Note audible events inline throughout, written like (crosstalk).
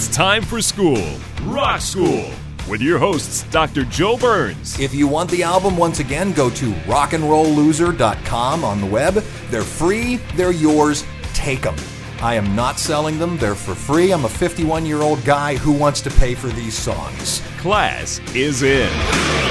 It's time for school, Rock School, with your hosts, Dr. Joe Burns. If you want the album, once again, go to rockandrollloser.com on the web. They're free, they're yours. Take them. I am not selling them, they're for free. I'm a 51 year old guy who wants to pay for these songs. Class is in.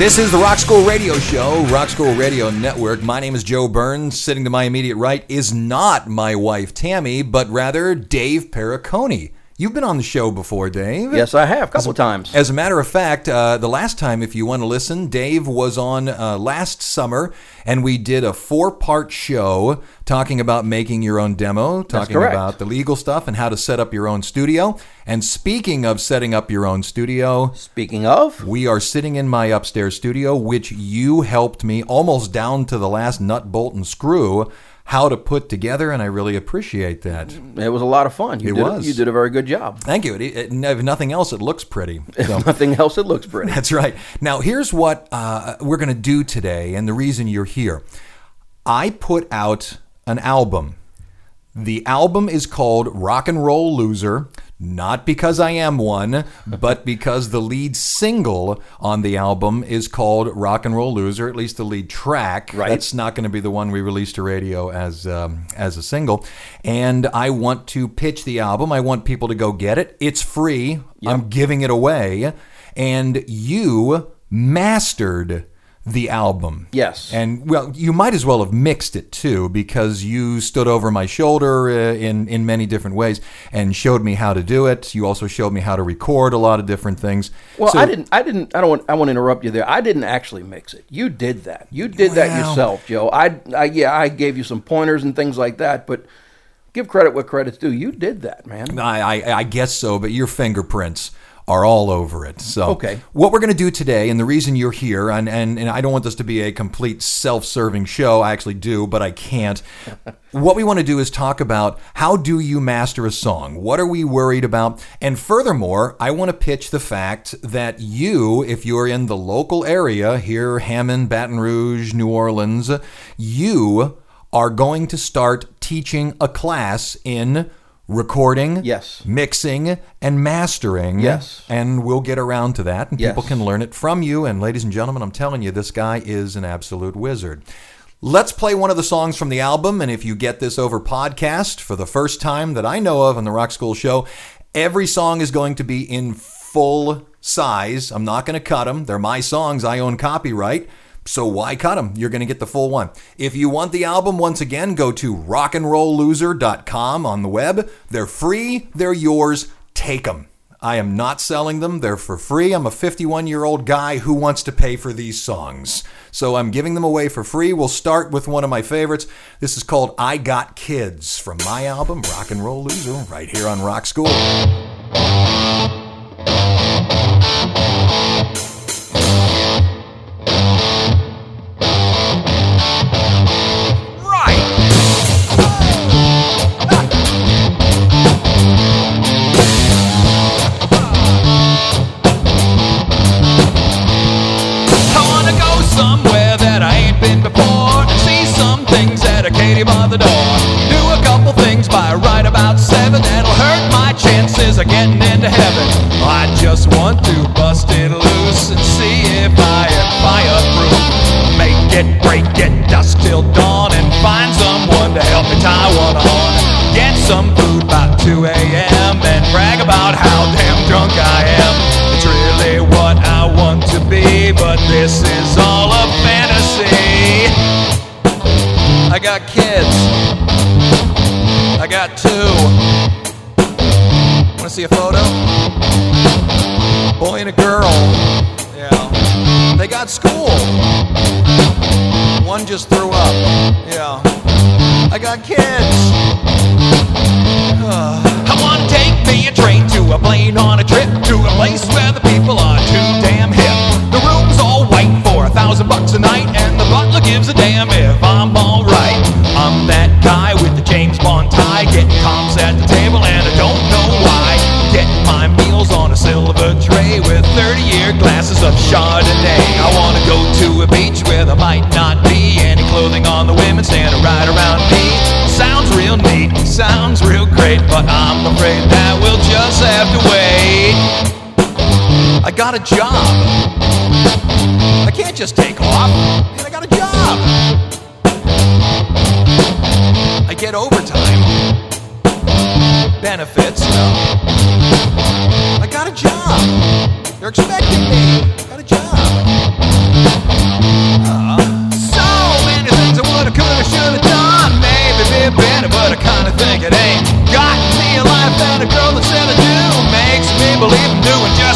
This is the Rock School Radio Show, Rock School Radio Network. My name is Joe Burns. Sitting to my immediate right is not my wife Tammy, but rather Dave Periconi. You've been on the show before, Dave. Yes, I have, a couple times. As a matter of fact, uh, the last time, if you want to listen, Dave was on uh, last summer, and we did a four-part show talking about making your own demo, talking about the legal stuff and how to set up your own studio. And speaking of setting up your own studio, Speaking of, we are sitting in my upstairs studio, which you helped me almost down to the last nut, bolt, and screw how to put together, and I really appreciate that. it was a lot of fun. You It did, was. You did a very good job. Thank you. It, it, if nothing else, it looks pretty. So. If (laughs) nothing else, it looks pretty. That's right. Now, here's what uh, we're going to do today, and the reason you're here. I put out an album. The album is called Rock and Roll Loser, not because I am one, but because the lead single on the album is called Rock and Roll Loser, at least the lead track. Right. That's not going to be the one we release to radio as um, as a single. And I want to pitch the album. I want people to go get it. It's free. I'm giving it away. And you mastered the album. Yes. And well, you might as well have mixed it too, because you stood over my shoulder uh, in in many different ways and showed me how to do it. You also showed me how to record a lot of different things. Well, So- I didn't. I didn't. I don't. Want, I want to interrupt you there. I didn't actually mix it. You did that. You did that yourself, Joe. I, I. Yeah, I gave you some pointers and things like that. But give credit what credit's due. You did that, man. I, I, I guess so, but your fingerprints are all over it. So, Okay. what we're going to do today, and the reason you're here, and, and, and I don't want this to be a complete self serving show. I actually do, but I can't. (laughs) what we want to do is talk about how do you master a song? What are we worried about? And furthermore, I want to pitch the fact that you, if you're in the local area here, Hammond, Baton Rouge, New Orleans, you are going to start teaching a class in recording, Yes. mixing, and mastering. Yes. And we'll get around to that, and Yes. people can learn it from you. And ladies and gentlemen, I'm telling you, this guy is an absolute wizard. Let's play one of the songs from the album, and if you get this over podcast for the first time that I know of on the Rock School Show, every song is going to be in full size. I'm not going to cut them. They're my songs. I own copyright. So why cut them? You're going to get the full one. If you want the album, once again, go to rockandrollloser.com on the web. They're free. They're yours. Take them. I am not selling them. They're for free. I'm a 51 year old guy who wants to pay for these songs. So I'm giving them away for free. We'll start with one of my favorites. This is called I Got Kids from my album, Rock and Roll Loser, right here on Rock School. Got a job. I can't just take off. And I got a job. I get overtime. Benefits, know. I got a job. They're expecting me. I got a job. Uh-huh. So many things I woulda, coulda, shoulda done. Maybe been better, but I kinda think it ain't. Got me a life and a girl that said I do. Makes me believe I'm doing just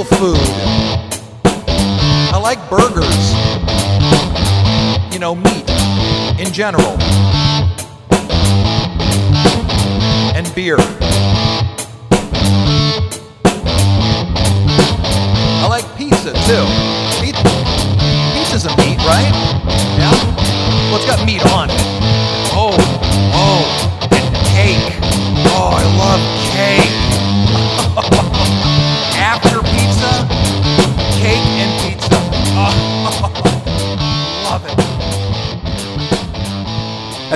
Real food. I like burgers. You know, meat in general. And beer. I like pizza too. Pizza, pizza's a meat, right? Yeah? Well, it's got meat on it.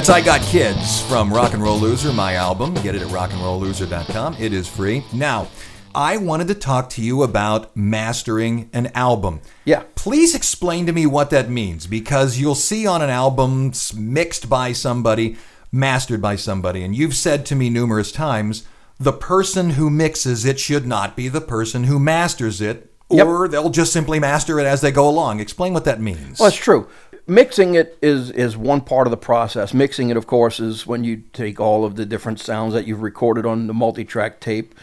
That's I Got Kids from Rock and Roll Loser, my album. Get it at rockandrollloser.com. It is free. Now, I wanted to talk to you about mastering an album. Yeah. Please explain to me what that means because you'll see on an album mixed by somebody, mastered by somebody, and you've said to me numerous times the person who mixes it should not be the person who masters it, Yep. or they'll just simply master it as they go along. Explain what that means. Well, that's true. Mixing it is is one part of the process. Mixing it, of course, is when you take all of the different sounds that you've recorded on the multi-track tape,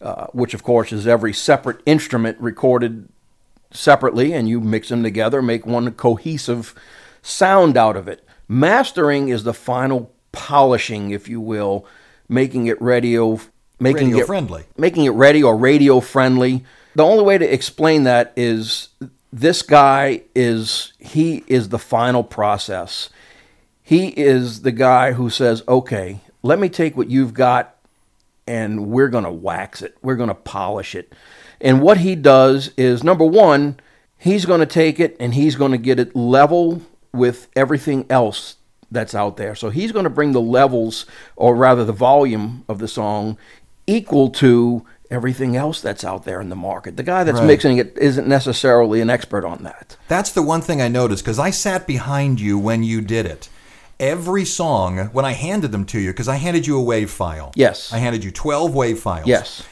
uh, which, of course, is every separate instrument recorded separately, and you mix them together, make one cohesive sound out of it. Mastering is the final polishing, if you will, making it radio, making Radio it friendly. making it ready or radio friendly. The only way to explain that is this guy is he is the final process. He is the guy who says, "Okay, let me take what you've got and we're going to wax it. We're going to polish it." And what he does is number 1, he's going to take it and he's going to get it level with everything else that's out there. So he's going to bring the levels or rather the volume of the song equal to everything else that's out there in the market. The guy that's Right. mixing it isn't necessarily an expert on that. That's the one thing I noticed because I sat behind you when you did it. Every song, when I handed them to you, because I handed you a wave file. Yes. I handed you 12 wave files. Yes.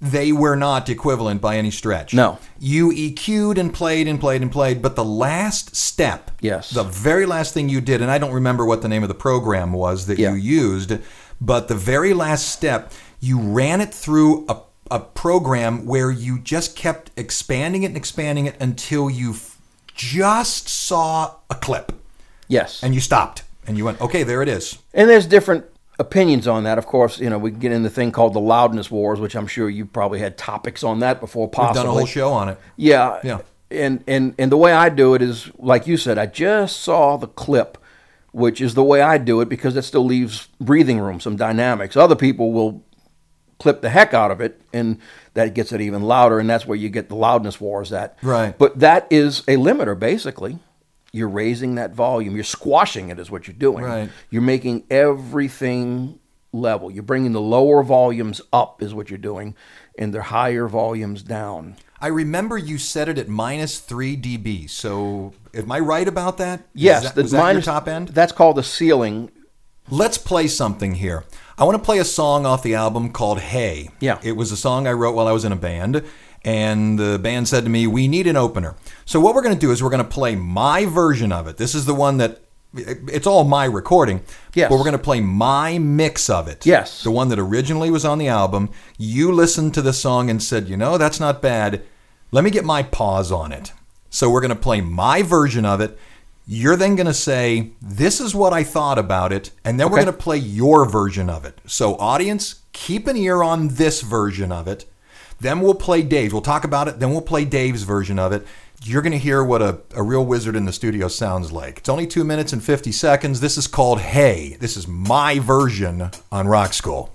they were not equivalent by any stretch. No. You EQ'd and played and played and played, but the last step, Yes. the very last thing you did, and I don't remember what the name of the program was that Yeah. you used, but the very last step, you ran it through a, a program where you just kept expanding it and expanding it until you just saw a clip Yes. and you stopped and you went, okay, there it is. And there's different opinions on that. Of course, you know, we get in the thing called the loudness wars, which I'm sure you probably had topics on that before We've possibly. done a whole show on it. Yeah. Yeah. And and and the way I do it is like you said, I just saw the clip, which is the way I do it because it still leaves breathing room, some dynamics. Other people will clip the heck out of it and that gets it even louder and that's where you get the loudness wars at. Right. But that is a limiter basically. You're raising that volume. You're squashing it is what you're doing. Right. You're making everything level. You're bringing the lower volumes up is what you're doing and the higher volumes down. I remember you set it at minus 3 dB. So, am I right about that? Yes, that, the that minus- top end? That's called the ceiling. Let's play something here. I want to play a song off the album called Hey. Yeah. It was a song I wrote while I was in a band, and the band said to me, We need an opener. So, what we're going to do is we're going to play my version of it. This is the one that it's all my recording. Yes. But we're going to play my mix of it. Yes. The one that originally was on the album. You listened to the song and said, You know, that's not bad. Let me get my paws on it. So, we're going to play my version of it. You're then going to say, This is what I thought about it. And then we're going to play your version of it. So, audience, keep an ear on this version of it. Then we'll play Dave's. We'll talk about it. Then we'll play Dave's version of it. You're going to hear what a, a real wizard in the studio sounds like. It's only two minutes and 50 seconds. This is called Hey. This is my version on Rock School.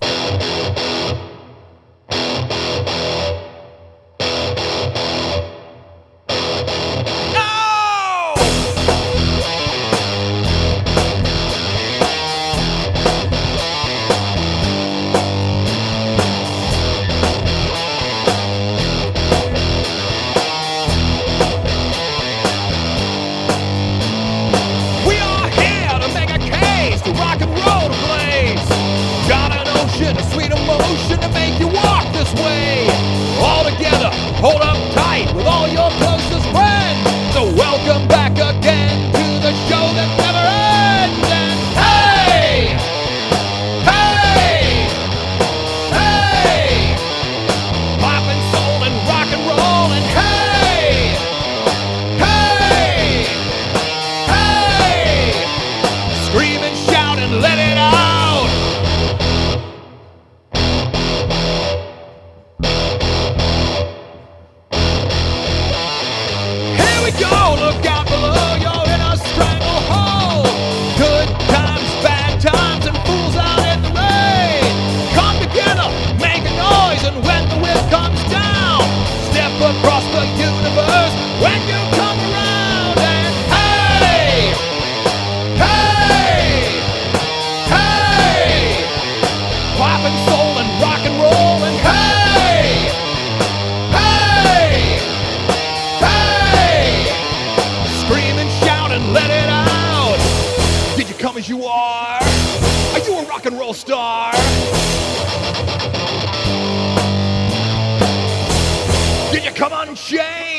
As you are? Are you a rock and roll star? Did you come unchained?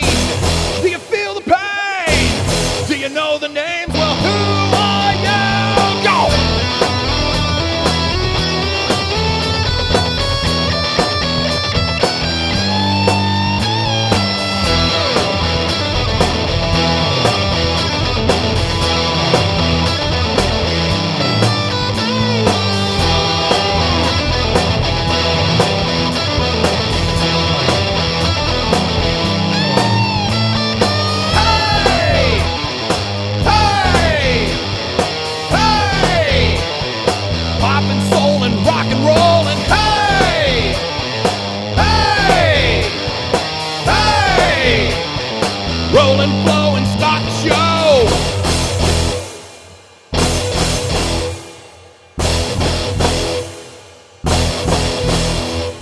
And flow and start the show!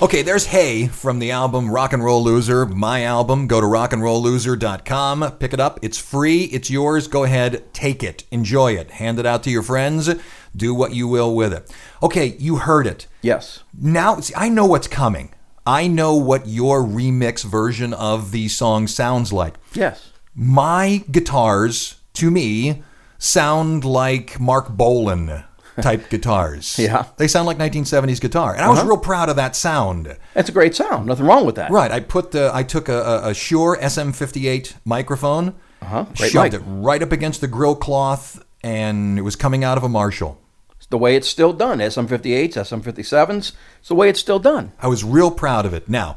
Okay, there's Hey from the album Rock and Roll Loser, my album. Go to rockandrollloser.com, pick it up. It's free, it's yours. Go ahead, take it, enjoy it, hand it out to your friends, do what you will with it. Okay, you heard it. Yes. Now, see, I know what's coming. I know what your remix version of the song sounds like. Yes. My guitars, to me, sound like Marc Bolan type (laughs) guitars. Yeah. They sound like 1970s guitar. And I was Uh-huh. real proud of that sound. That's a great sound. Nothing wrong with that. Right. I put the I took a, a, a Shure SM58 microphone, Uh-huh. Great shoved mic. it right up against the grill cloth, and it was coming out of a Marshall. It's the way it's still done. SM58s, SM57s. It's the way it's still done. I was real proud of it. Now,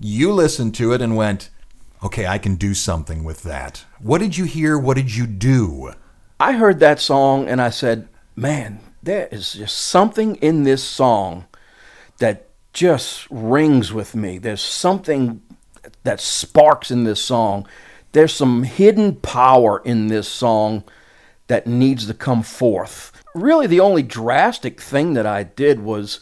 you listened to it and went, "Okay, I can do something with that." What did you hear? What did you do? I heard that song and I said, man, there is just something in this song that just rings with me. There's something that sparks in this song. There's some hidden power in this song that needs to come forth. Really, the only drastic thing that I did was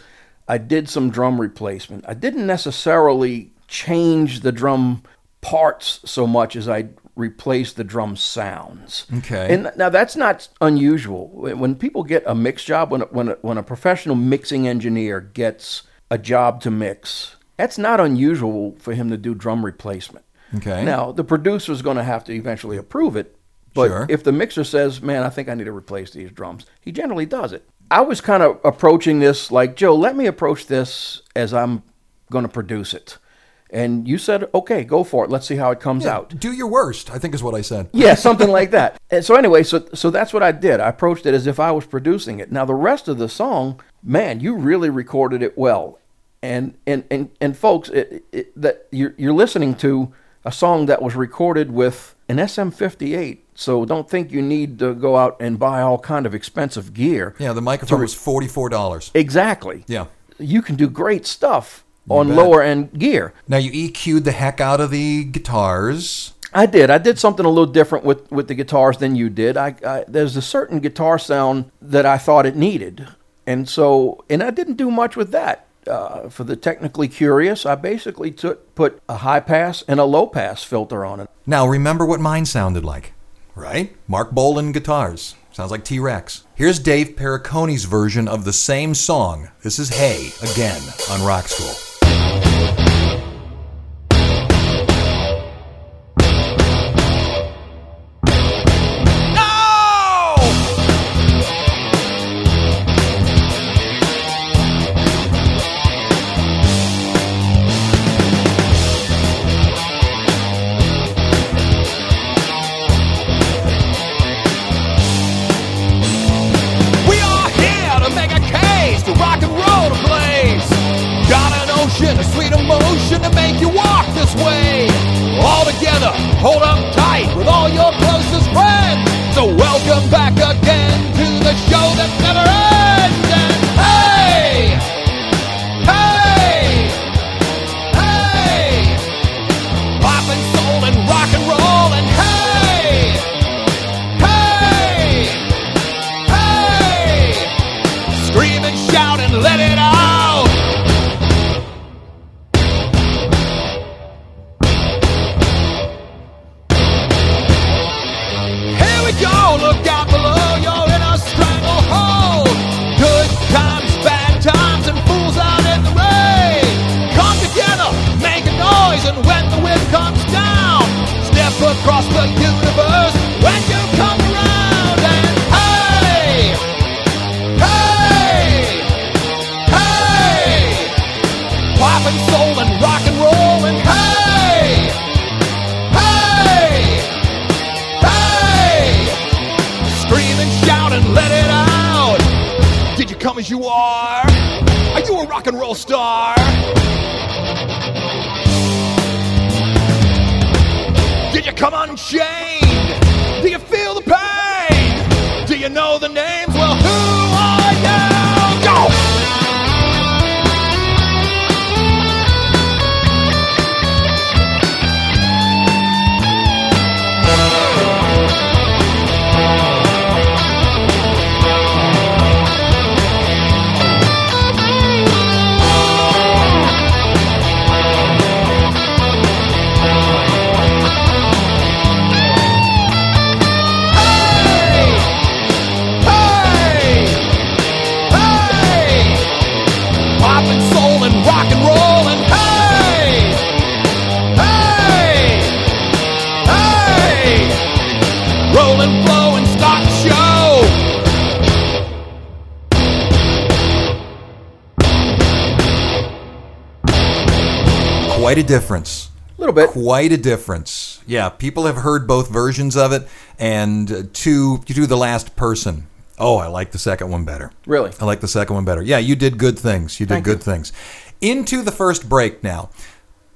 I did some drum replacement. I didn't necessarily change the drum parts so much as I replace the drum sounds. Okay. And now that's not unusual. When people get a mix job, when a, when a, when a professional mixing engineer gets a job to mix, that's not unusual for him to do drum replacement. Okay. Now the producer is going to have to eventually approve it, but Sure. if the mixer says, "Man, I think I need to replace these drums," he generally does it. I was kind of approaching this like Joe. Let me approach this as I'm going to produce it, and you said, "Okay, go for it. Let's see how it comes out." Do your worst, I think is what I said. (laughs) Yeah, something like that. And so anyway, so so that's what I did. I approached it as if I was producing it. Now the rest of the song, man, you really recorded it well. And and and and folks, it, it, that you're you're listening to a song that was recorded with an SM58. So don't think you need to go out and buy all kind of expensive gear. Yeah, the microphone was forty-four dollars. Exactly. Yeah. You can do great stuff on lower end gear. Now you EQ'd the heck out of the guitars. I did. I did something a little different with, with the guitars than you did. I, I there's a certain guitar sound that I thought it needed, and so and I didn't do much with that. Uh, for the technically curious, I basically took put a high pass and a low pass filter on it. Now remember what mine sounded like, right? Marc Bolan guitars. Sounds like T-Rex. Here's Dave Periconi's version of the same song. This is Hey again on Rock School. Know the names? Quite a difference. A little bit. Quite a difference. Yeah, people have heard both versions of it, and uh, to you do the last person. Oh, I like the second one better. Really? I like the second one better. Yeah, you did good things. You did Thank good you. things. Into the first break now.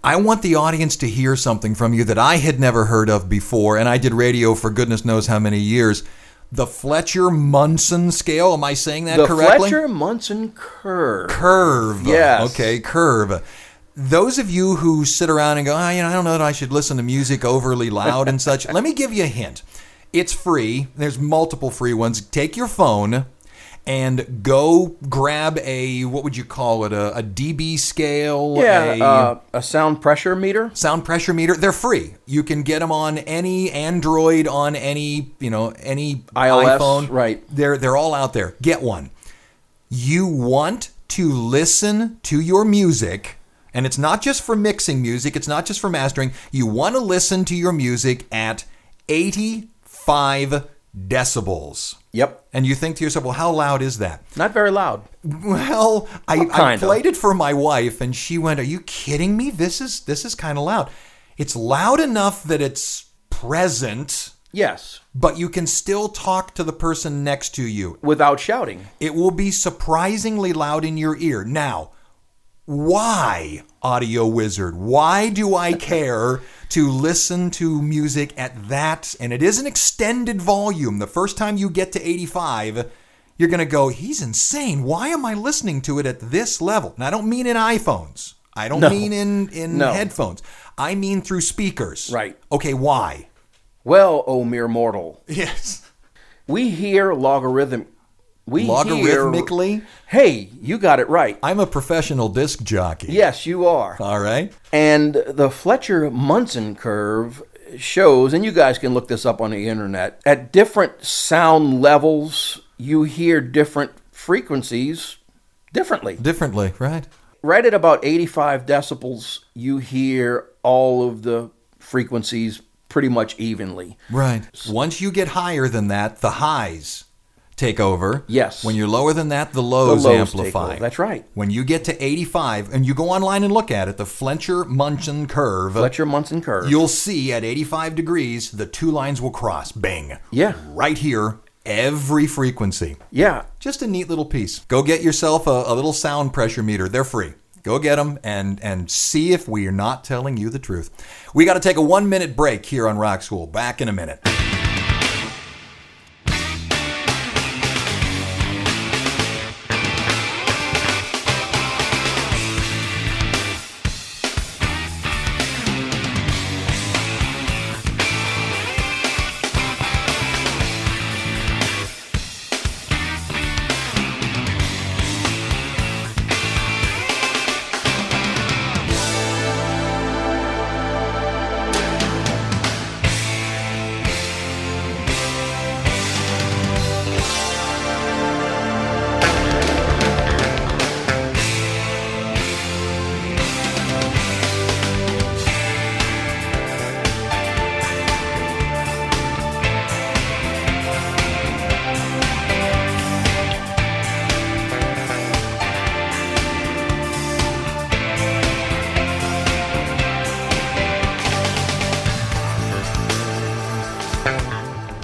I want the audience to hear something from you that I had never heard of before, and I did radio for goodness knows how many years. The Fletcher Munson scale. Am I saying that The correctly? The Fletcher Munson curve. curve. Yes. Okay, curve. Those of you who sit around and go, oh, you know, I don't know that I should listen to music overly loud and such. Let me give you a hint. It's free. There's multiple free ones. Take your phone and go grab a what would you call it? A, a dB scale. Yeah, a, uh, a sound pressure meter. sound pressure meter. They're free. You can get them on any Android, on any you know any iOS, iPhone. right. They're they're all out there. Get one. You want to listen to your music, and it's not just for mixing music. It's not just for mastering. You want to listen to your music at eighty-five decibels. Yep. And you think to yourself, well, how loud is that? Not very loud. Well, I, I played it for my wife, and she went, "Are you kidding me? This is this is kind of loud. It's loud enough that it's present, Yes. but you can still talk to the person next to you. Without shouting. It will be surprisingly loud in your ear. Now, why, Audio Wizard? Why do I (laughs) care to listen to music at that? And it is an extended volume. The first time you get to 85, you're going to go, he's insane. Why am I listening to it at this level? And I don't mean in iPhones. I don't No. mean in, in No. headphones. I mean through speakers. Right. Okay, why? Well, O mere mortal, (laughs) Yes. we hear logarithm. We hear- Logarithmically? hey, you got it right. I'm a professional disc jockey. Yes, you are. All right. And the Fletcher Munson curve shows, and you guys can look this up on the internet, at different sound levels, you hear different frequencies differently. Differently, right? Right at about 85 decibels, you hear all of the frequencies pretty much evenly. Right. Once you get higher than that, the highs take over. Yes. When you're lower than that, the lows, The lows amplify. That's right. When you get to 85, and you go online and look at it, the Fletcher Munson curve, Fletcher Munson curve. you'll see at 85 degrees, the two lines will cross. Bang. Yeah. Right here, every frequency. yeah. Just a neat little piece. Go get yourself a, a little sound pressure meter. They're free. Go get them and and see if we are not telling you the truth. We got to take a one minute break here on Rock School. Back in a minute.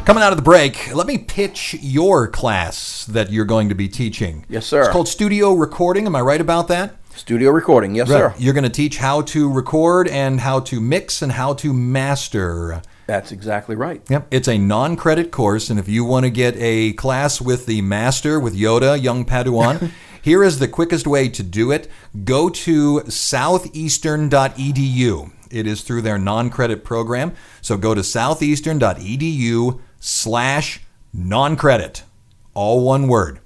Coming out of the break, let me pitch your class that you're going to be teaching. Yes, sir. It's called studio recording. Am I right about that? Studio recording. Yes, sir. You're going to teach how to record and how to mix and how to master. That's exactly right. Yep. It's a non credit course, and if you want to get a class with the master, with Yoda, young Padawan, (laughs) here is the quickest way to do it. Go to southeastern.edu. It is through their non credit program. So go to southeastern.edu slash non credit. All one word.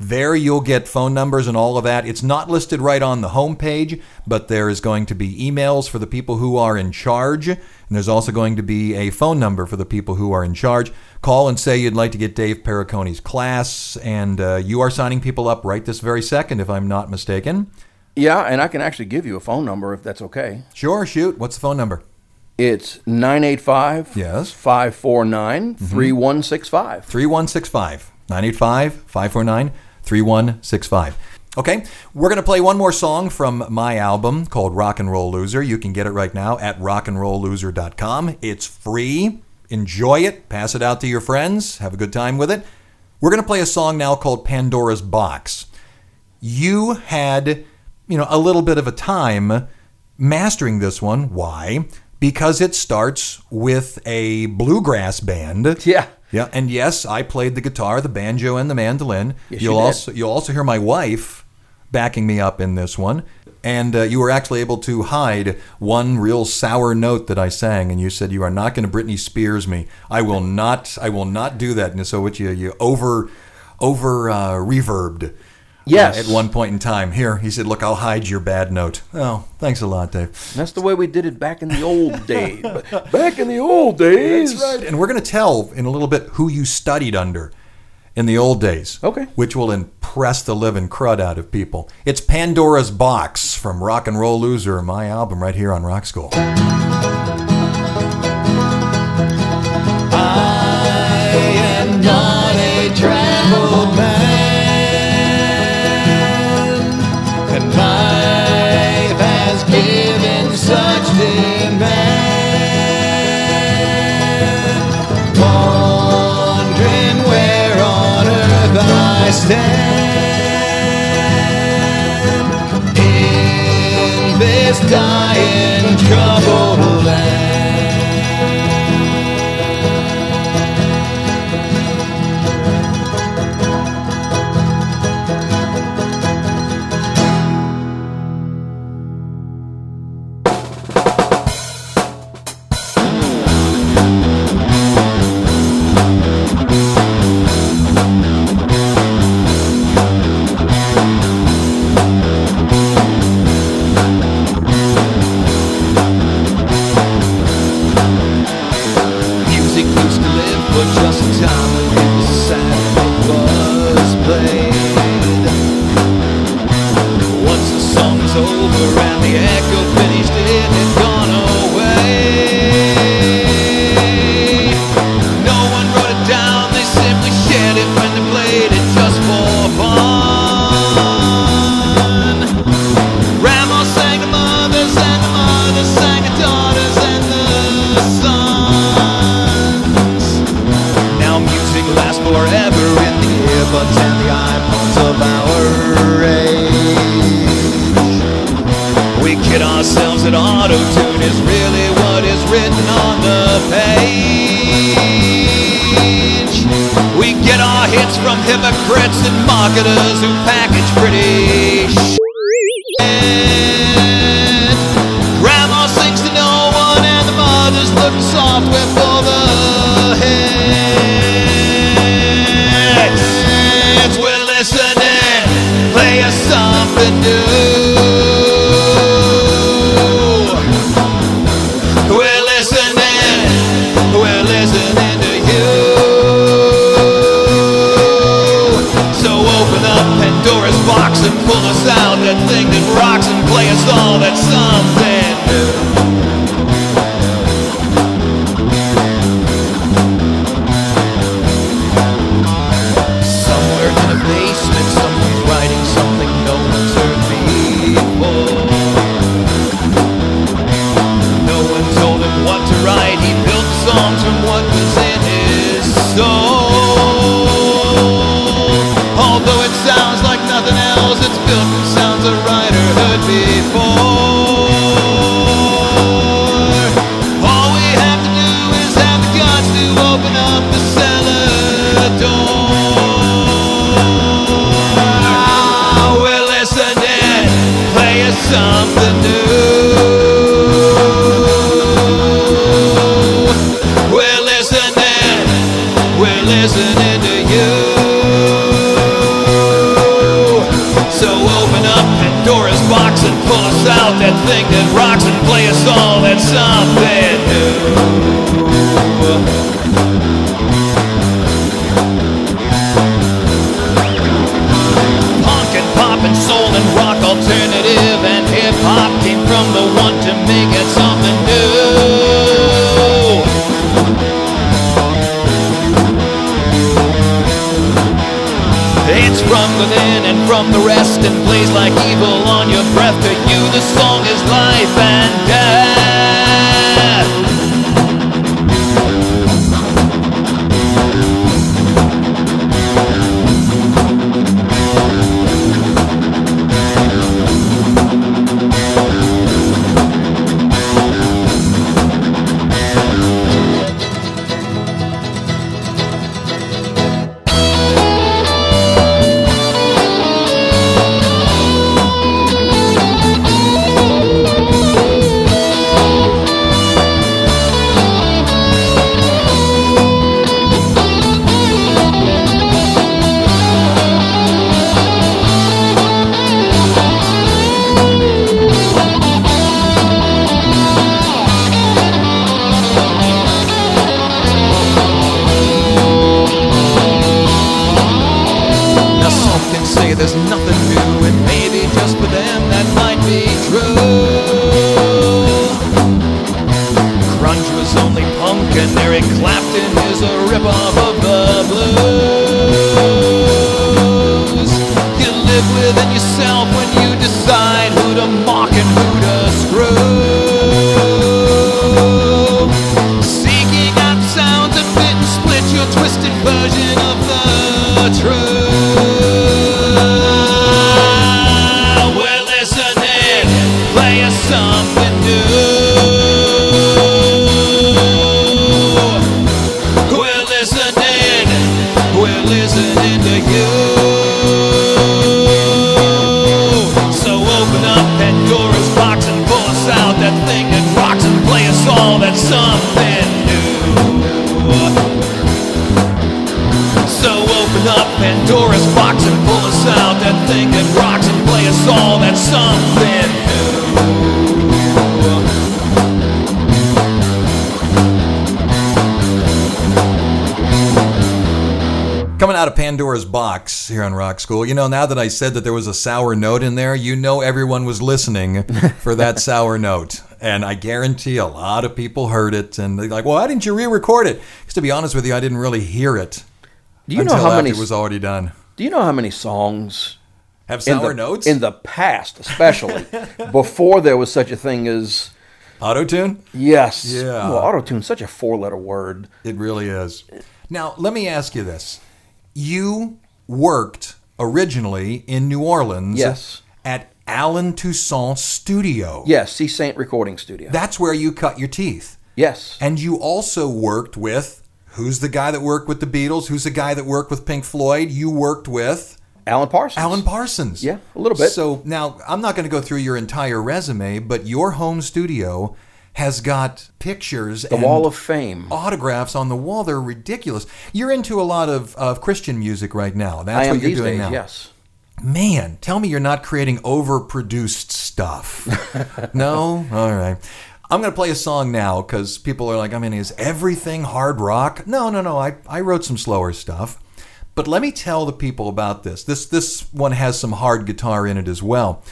There you'll get phone numbers and all of that. It's not listed right on the home page, but there is going to be emails for the people who are in charge, and there's also going to be a phone number for the people who are in charge. Call and say you'd like to get Dave Periconi's class, and uh, you are signing people up right this very second, if I'm not mistaken. Yeah, and I can actually give you a phone number if that's okay. Sure, shoot. What's the phone number? It's 985 Yes. 549 3165. 3165 985 549 3165. Okay, we're going to play one more song from my album called Rock and Roll Loser. You can get it right now at rockandrollloser.com. It's free. Enjoy it, pass it out to your friends, have a good time with it. We're going to play a song now called Pandora's Box. You had, you know, a little bit of a time mastering this one. Why? Because it starts with a bluegrass band. Yeah. Yeah, and yes, I played the guitar, the banjo, and the mandolin. Yes, you'll you also you'll also hear my wife backing me up in this one. And uh, you were actually able to hide one real sour note that I sang, and you said you are not going to Britney Spears me. I will not. I will not do that. And so, what you you over over uh, reverbed. Yes. at one point in time, here he said, "Look, I'll hide your bad note." Oh, thanks a lot, Dave. That's the way we did it back in the old (laughs) days. Back in the old days. That's right. And we're going to tell in a little bit who you studied under in the old days. Okay. Which will impress the living crud out of people. It's Pandora's Box from Rock and Roll Loser, my album right here on Rock School. I am not a traveled stand in this dying, troubled land. From what was in his soul. Although it sounds like nothing else, it's built from sounds a writer heard before. All we have to do is have the guts to open up the cellar door. Ah, We're listening, play us something out that thing that rocks and play a song that's something new. Punk and pop and soul and rock alternative and hip hop came from the one to make it something new. It's from within and from the rest and plays like evil on your breath. You, the song is life and School, you know, now that I said that there was a sour note in there, you know everyone was listening for that (laughs) sour note. And I guarantee a lot of people heard it and they're like, well, why didn't you re record it? Because to be honest with you, I didn't really hear it Do you know how many? it was already done. do you know how many songs Have in sour the, notes? in the past, especially (laughs) before there was such a thing as Auto tune? yes, Yeah. Well, auto tune, such a four-letter word. It really is. Now, let me ask you this. You worked originally in New Orleans Yes. at Allen Toussaint Studio. Yes, Sea-Saint Recording Studio. That's where you cut your teeth. yes, And you also worked with who's the guy that worked with the Beatles? Who's the guy that worked with Pink Floyd? You worked with Alan Parsons. Alan Parsons. Yeah, a little bit. So now I'm not going to go through your entire resume, but your home studio has got pictures the and Wall of Fame. autographs on the wall. They're ridiculous. You're into a lot of, of Christian music right now. That's I am what you're doing days. now. Yes. Man, tell me you're not creating overproduced stuff. (laughs) no? All right. I'm going to play a song now because people are like, I mean, is everything hard rock? No, no, no. I, I wrote some slower stuff. But let me tell the people about this. This this one has some hard guitar in it as well.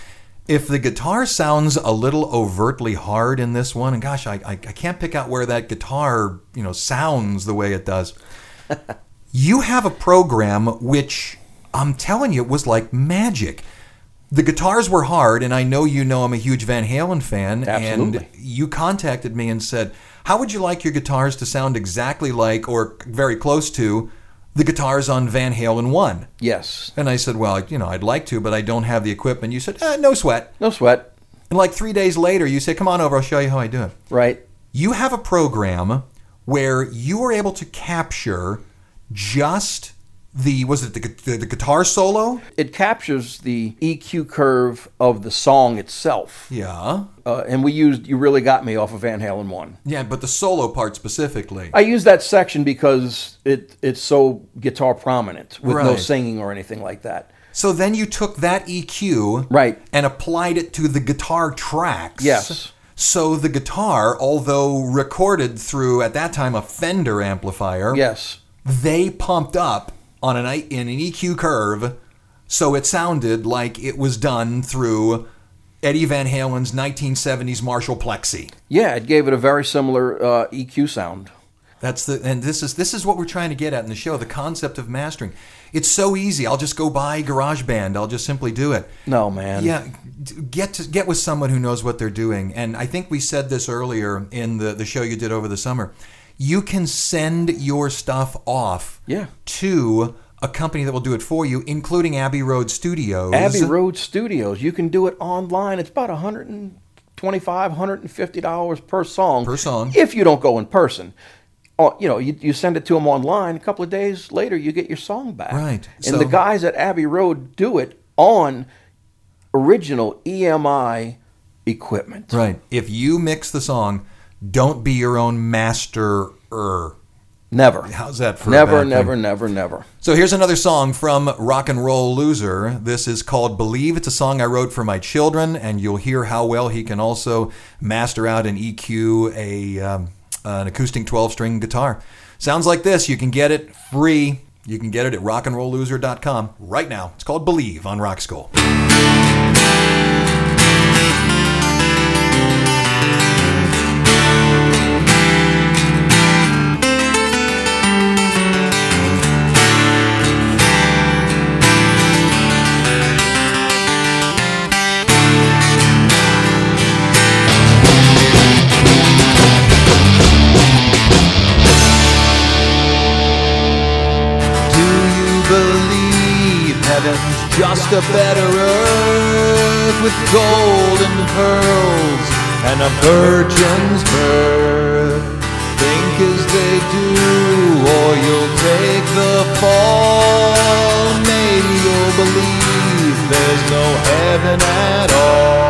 If the guitar sounds a little overtly hard in this one, and gosh, I, I, I can't pick out where that guitar, you know, sounds the way it does. (laughs) you have a program which I'm telling you, was like magic. The guitars were hard, and I know you know I'm a huge Van Halen fan. Absolutely. And you contacted me and said, How would you like your guitars to sound exactly like or very close to the guitars on Van Halen 1? Yes. And I said, Well, you know, I'd like to, but I don't have the equipment. You said, eh, No sweat. No sweat. And like three days later, you said, Come on over, I'll show you how I do it. Right. You have a program where you are able to capture just the, was it the, the, the guitar solo? It captures the EQ curve of the song itself. Yeah. Uh, and we used "You Really Got Me" off of Van Halen one. Yeah, but the solo part specifically. I use that section because it it's so guitar prominent with no singing or anything like that. So then you took that EQ Right. and applied it to the guitar tracks. Yes. So the guitar, although recorded through at that time a Fender amplifier, Yes. they pumped up on an in an EQ curve, so it sounded like it was done through Eddie Van Halen's 1970s Marshall Plexi. Yeah, it gave it a very similar uh, EQ sound. That's the and this is this is what we're trying to get at in the show, the concept of mastering. It's so easy. I'll just go buy GarageBand. I'll just simply do it. No, man. Yeah, get to get with someone who knows what they're doing. And I think we said this earlier in the the show you did over the summer. You can send your stuff off Yeah. to a company that will do it for you, including Abbey Road Studios. Abbey Road Studios. You can do it online. It's about 125 $150 per song. Per song. If you don't go in person. Oh, you know, you, you send it to them online. A couple of days later, you get your song back. Right. And So- the guys at Abbey Road do it on original EMI equipment. Right. If you mix the song, don't be your own master. er. Never. How's that for a Never, bad thing? never, never, never. So here's another song from Rock and Roll Loser. This is called Believe. It's a song I wrote for my children, and you'll hear how well he can also master out an EQ a um, an acoustic 12 string guitar. Sounds like this. You can get it free. You can get it at rockandrollloser.com right now. It's called Believe on Rock School. Just a better earth with golden pearls and a virgin's birth? Think as they do, or you'll take the fall. Maybe you'll believe there's no heaven at all.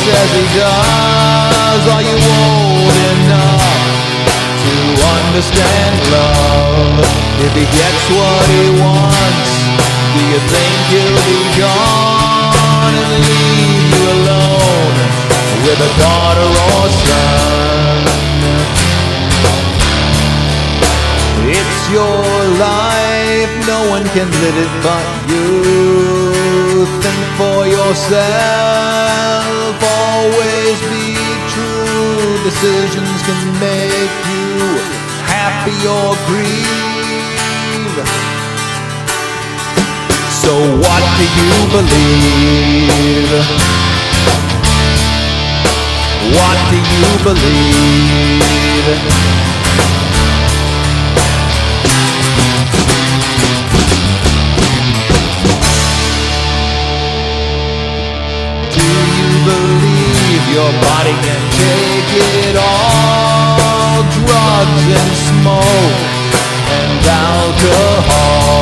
Says he does. Are you old enough to understand love? If he gets what he wants, do you think he'll be gone and leave you alone with a daughter or son? It's your life, no one can live it but Think for yourself, always be true. Decisions can make you happy or grieve. So what do you believe? What do you believe? Your body can take it all? Drugs and smoke and alcohol.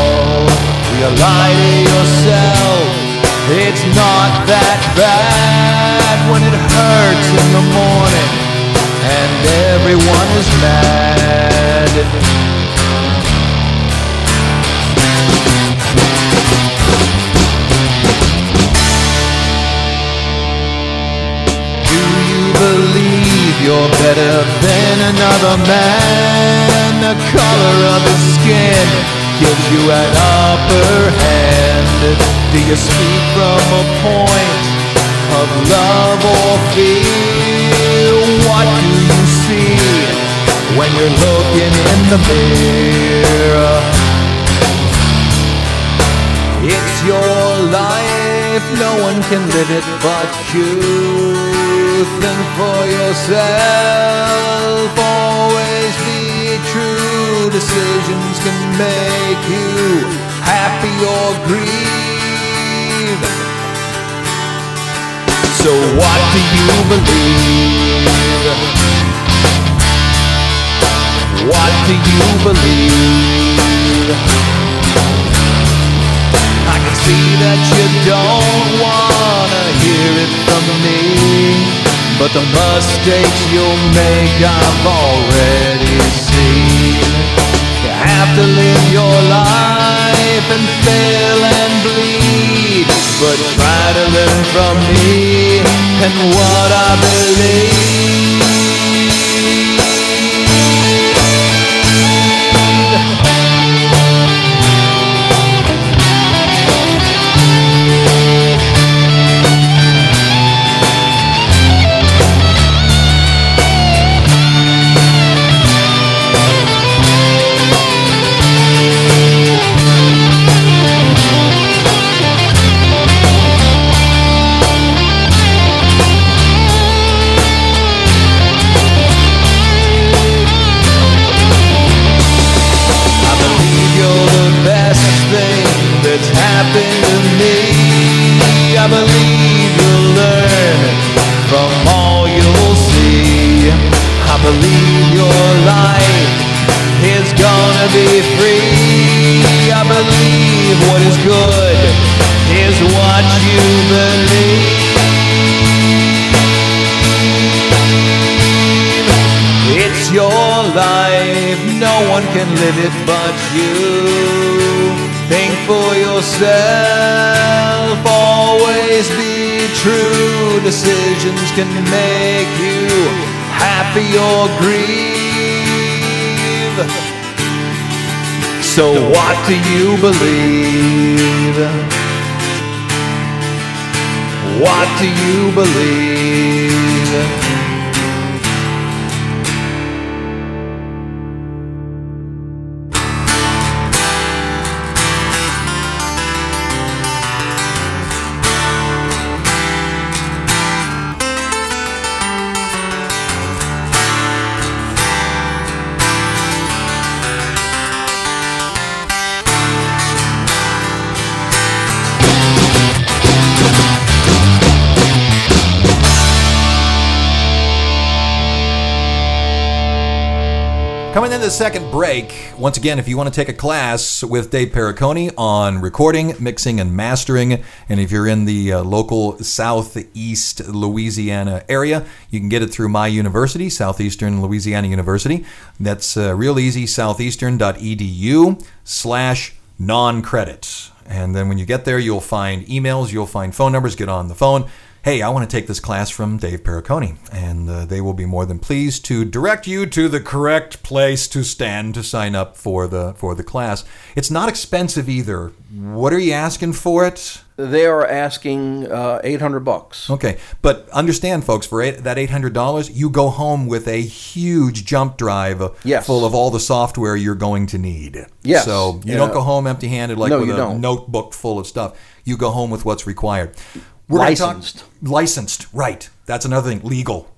You lie to yourself, it's not that bad when it hurts in the morning and everyone is mad. Believe you're better than another man? The color of his skin gives you an upper hand. Do you speak from a point of love or fear? What do you see when you're looking in the mirror? It's your life, no one can live it but you. Think for yourself, always be true. Decisions can make you happy or grieve. So what do you believe? What do you believe? See that you don't wanna hear it from me. But the mistakes you'll make I've already seen. You have to live your life and fail and bleed. But try to learn from me and what I believe. Can live it but you. Think for yourself, always be true. Decisions can make you happy or grieve. So, what do you believe? What do you believe? The second break, once again, if you want to take a class with Dave Periconi on recording, mixing, and mastering, and if you're in the uh, local Southeast Louisiana area, you can get it through my university, Southeastern Louisiana University. That's uh, real easy, southeastern.edu slash non-credits. And then when you get there, you'll find emails, you'll find phone numbers, get on the phone hey, I want to take this class from Dave Periconi. And uh, they will be more than pleased to direct you to the correct place to stand to sign up for the for the class. It's not expensive either. What are you asking for it? They are asking uh, 800 bucks. Okay, but understand, folks, for eight, that eight hundred dollars, you go home with a huge jump drive uh, Yes. full of all the software you're going to need. Yes. So you Yeah. don't go home empty-handed like No, with a don't. notebook full of stuff. You go home with what's required. We're gonna talk- Licensed. licensed, right? That's another thing. Legal.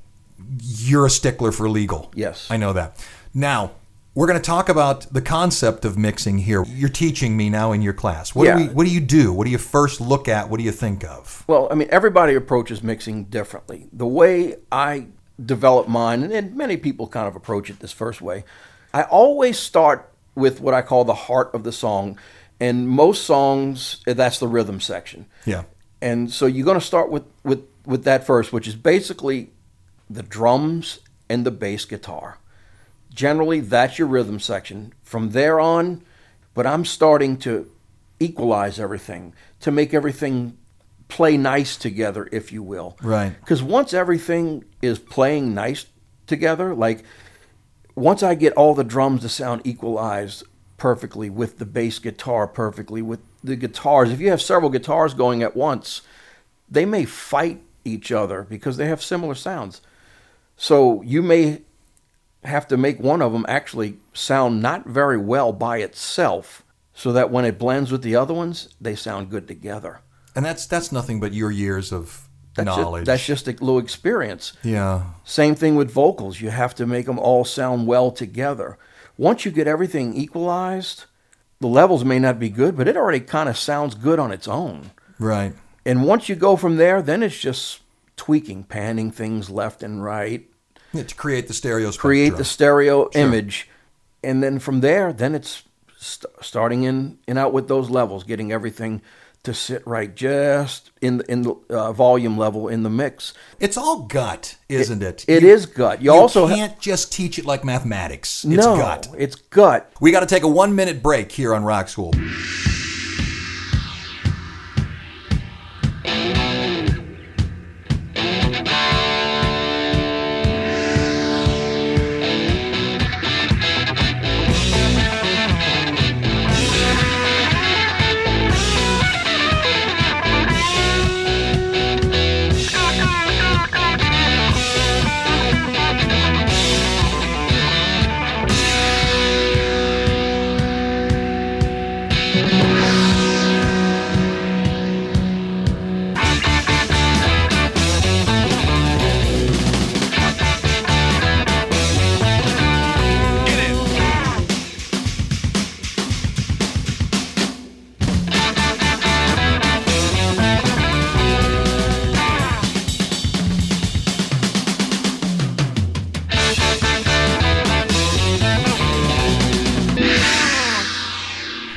You're a stickler for legal. Yes. I know that. Now. We're going to talk about the concept of mixing here. You're teaching me now in your class. What, Yeah. do we, what do you do? What do you first look at? What do you think of? Well, I mean, everybody approaches mixing differently. The way I develop mine, and- and many people kind of approach it this first way, I always start with what I call the heart of the song. And most songs, that's the rhythm section. Yeah. And so you're going to start with, with, with that first, which is basically the drums and the bass guitar. Generally, that's your rhythm section. From there on, but I'm starting to equalize everything to make everything play nice together, if you will. Right. Because once everything is playing nice together, like once I get all the drums to sound equalized perfectly with the bass guitar perfectly with the guitars, if you have several guitars going at once, they may fight each other because they have similar sounds. So you may have to make one of them actually sound not very well by itself so that when it blends with the other ones, they sound good together. And that's that's nothing but your years of That's knowledge. Just, that's just a little experience. yeah. Same thing with vocals. You have to make them all sound well together. Once you get everything equalized, the levels may not be good, but it already kind of sounds good on its own. Right. And once you go from there, then it's just tweaking, panning things left and right, Yeah, to create the stereo create the spectrum. stereo image. And then from there, then it's st- starting in and out with those levels, getting everything to sit right just in the, in the uh, volume level in the mix. It's all gut, isn't it? It you, is gut. You, You also can't just teach it like mathematics. It's no, gut. it's gut. We got to take a one minute break here on Rock School.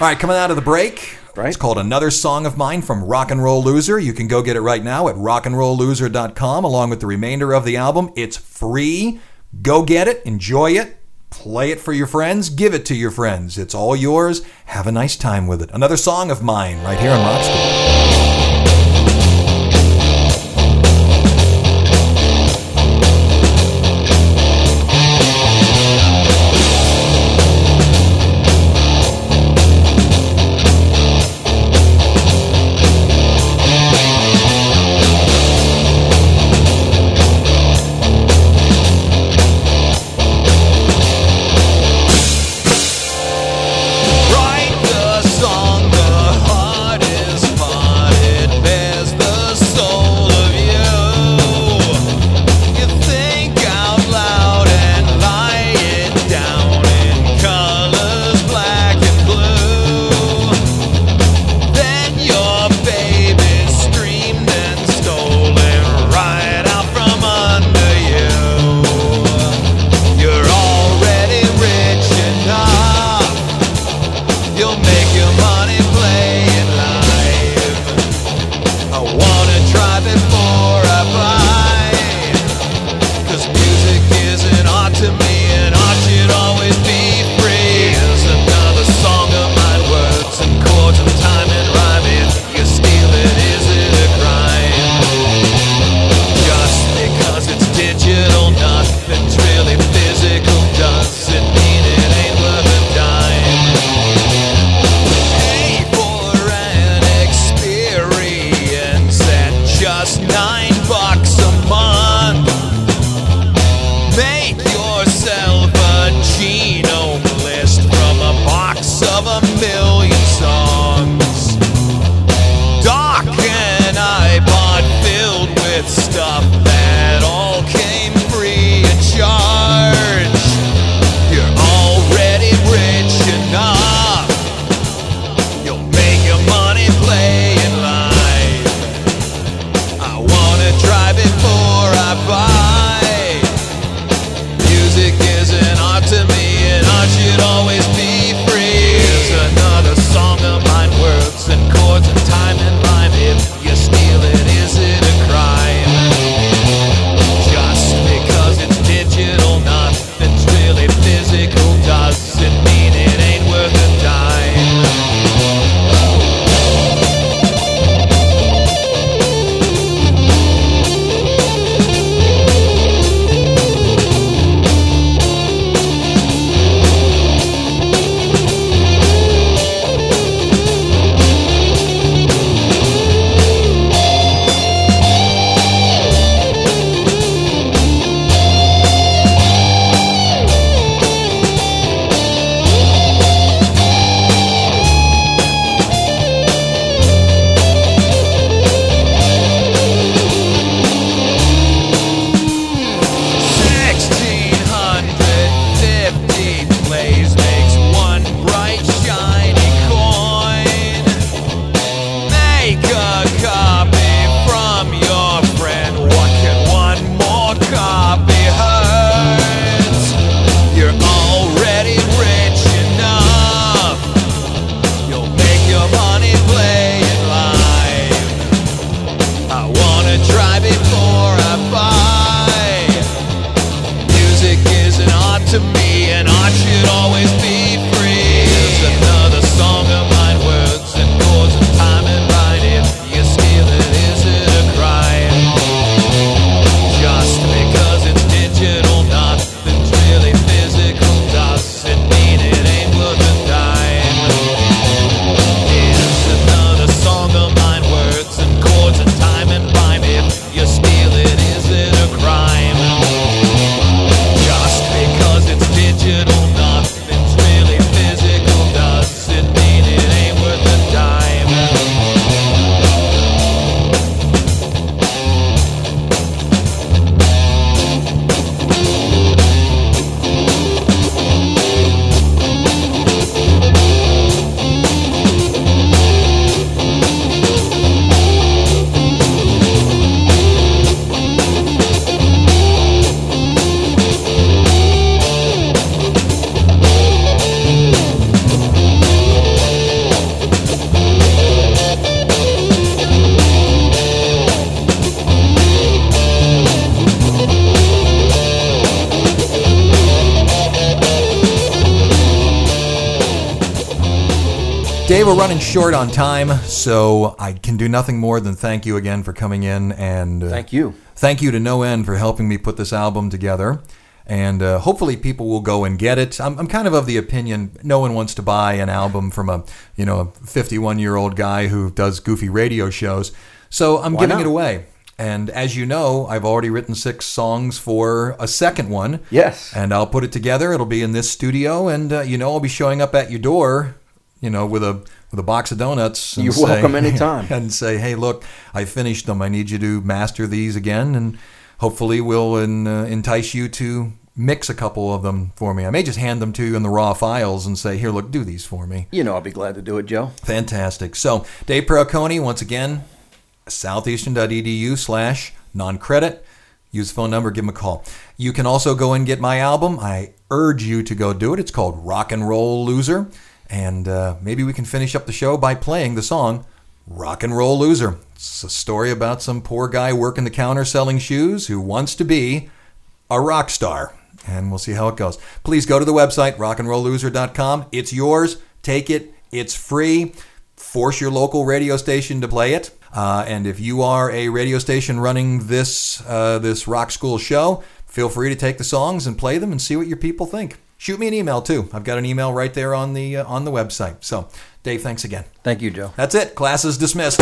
All right, coming out of the break. Right. It's called Another Song of Mine from Rock and Roll Loser. You can go get it right now at rockandrollloser.com along with the remainder of the album. It's free. Go get it, enjoy it, play it for your friends, give it to your friends. It's all yours. Have a nice time with it. Another song of mine right here on Rock School. Short on time, so I can do nothing more than thank you again for coming in and uh, Thank you. Thank you to No End for helping me put this album together. And uh, hopefully people will go and get it. I'm, I'm kind of of the opinion no one wants to buy an album from a you know a 51 year old guy who does goofy radio shows. So I'm giving not? it away. And as you know, I've already written six songs for a second one. Yes. And I'll put it together. It'll be in this studio, and uh, you know I'll be showing up at your door, you know, with a with a box of donuts. and You're say- welcome anytime. (laughs) and say, hey, look, I finished them. I need you to master these again, and hopefully we'll en- uh, entice you to mix a couple of them for me. I may just hand them to you in the raw files and say, here, look, do these for me. You know I'll be glad to do it, Joe. Fantastic. So, Dave Periconi, once again, southeastern.edu slash non-credit. Use the phone number, give him a call. You can also go and get my album. I urge you to go do it. It's called Rock and Roll Loser. And uh, maybe we can finish up the show by playing the song Rock and Roll Loser. It's a story about some poor guy working the counter selling shoes who wants to be a rock star. And we'll see how it goes. Please go to the website, rockandrollloser.com. It's yours. Take it. It's free. Force your local radio station to play it. Uh, and if you are a radio station running this uh, this rock school show, feel free to take the songs and play them and see what your people think. Shoot me an email too. I've got an email right there on the uh, on the website. So, Dave, thanks again. Thank you, Joe. That's it. Class is dismissed.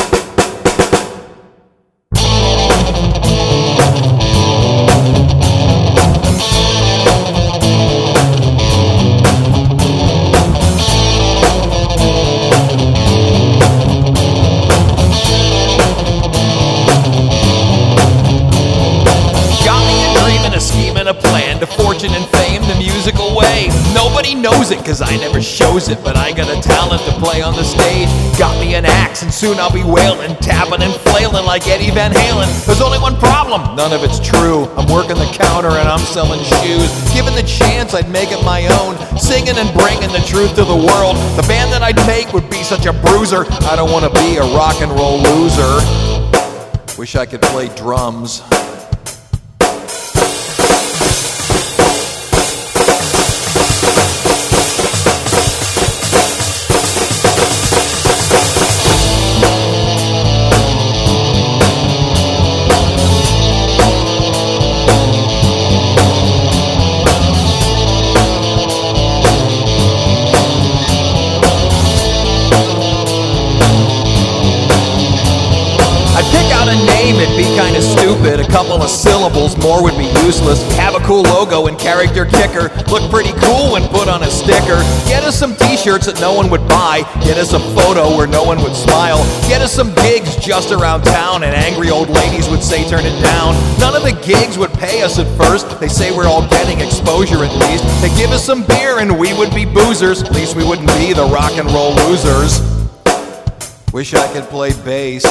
And soon I'll be wailing, tapping and flailing like Eddie Van Halen. There's only one problem, none of it's true. I'm working the counter and I'm selling shoes. Given the chance, I'd make it my own, singing and bringing the truth to the world. The band that I'd make would be such a bruiser. I don't wanna be a rock and roll loser. Wish I could play drums. Kinda stupid. A couple of syllables, more would be useless. Have a cool logo and character kicker. Look pretty cool when put on a sticker. Get us some t shirts that no one would buy. Get us a photo where no one would smile. Get us some gigs just around town, and angry old ladies would say turn it down. None of the gigs would pay us at first. They say we're all getting exposure at least. They give us some beer and we would be boozers. At least we wouldn't be the rock and roll losers. Wish I could play bass.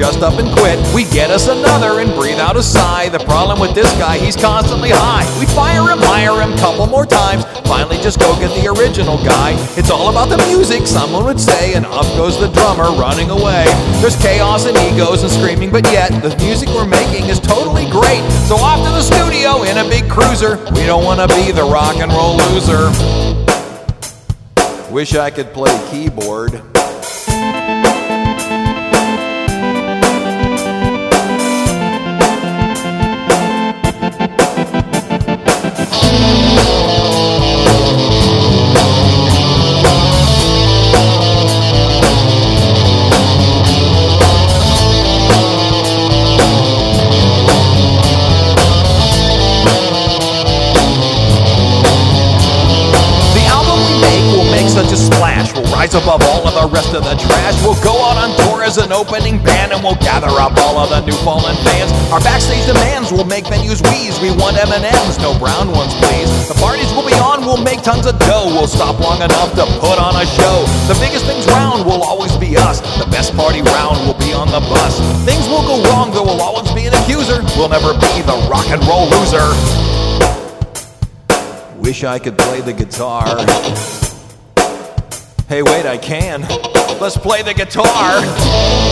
Just up and quit. We'd get us another and breathe out a sigh. The problem with this guy, he's constantly high. We'd fire him, hire him, couple more times. Finally just go get the original guy. It's all about the music, someone would say, and up goes the drummer running away. There's chaos and egos and screaming, but yet the music we're making is totally great. So off to the studio in a big cruiser. We don't want to be the rock and roll loser. Wish I could play keyboard. Rise above all of the rest of the trash. We'll go out on tour as an opening band and we'll gather up all of the new fallen fans. Our backstage demands will make venues wheeze. We want M&Ms, no brown ones, please. The parties will be on, we'll make tons of dough. We'll stop long enough to put on a show. The biggest things round will always be us. The best party round will be on the bus. Things will go wrong, there will always be an accuser. We'll never be the rock and roll loser. Wish I could play the guitar. Hey, wait, I can. Let's play the guitar. (laughs)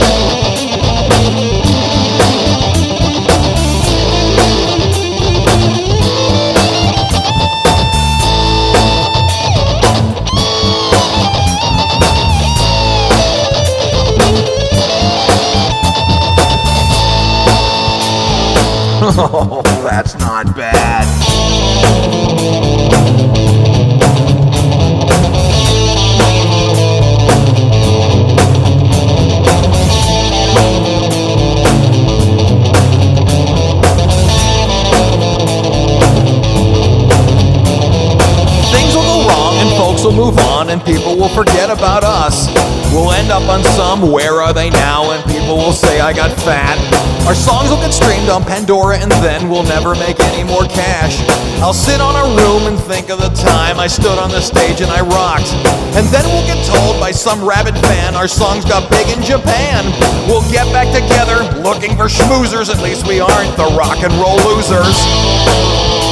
Oh, that's not bad. Will move on and people will forget about us. We'll end up on some Where Are They Now and people will say I got fat. Our songs will get streamed on Pandora and then we'll never make any more cash. I'll sit on a room and think of the time I stood on the stage and I rocked. And then we'll get told by some rabid fan our songs got big in Japan. We'll get back together looking for schmoozers, at least we aren't the rock and roll losers.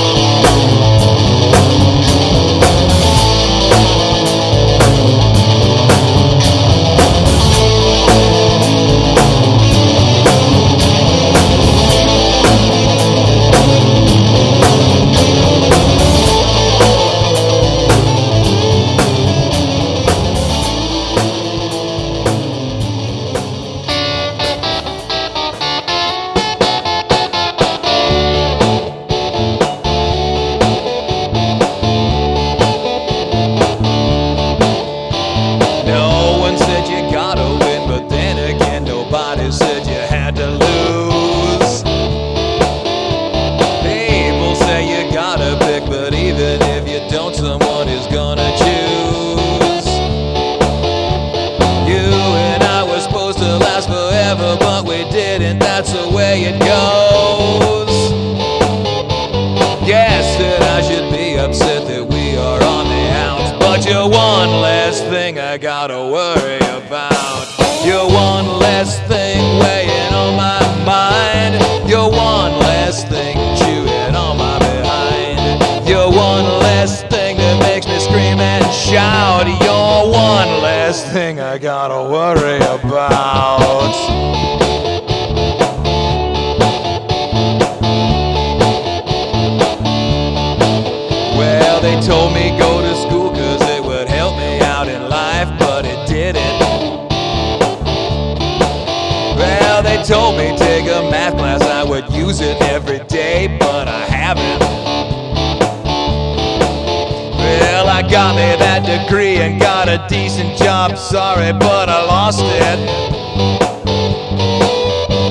I gotta worry about. Well, they told me go to school cause it would help me out in life, but it didn't. Well, they told me take a math class, I would use it every day, but I haven't. Me that degree and got a decent job, sorry, but I lost it.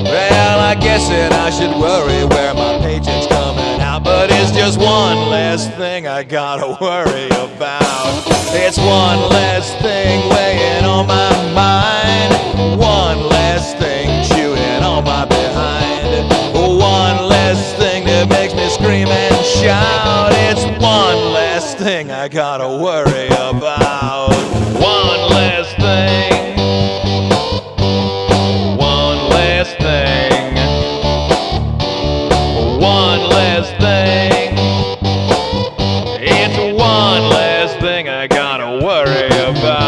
Well, I guess that I should worry where my paycheck's coming out, but it's just one less thing I gotta worry about. It's one less thing weighing on my mind, one less thing chewing on my behind, one less thing that makes me scream and shout. It's one less thing I gotta worry about. One less thing. One less thing. One less thing. It's one less thing I gotta worry about.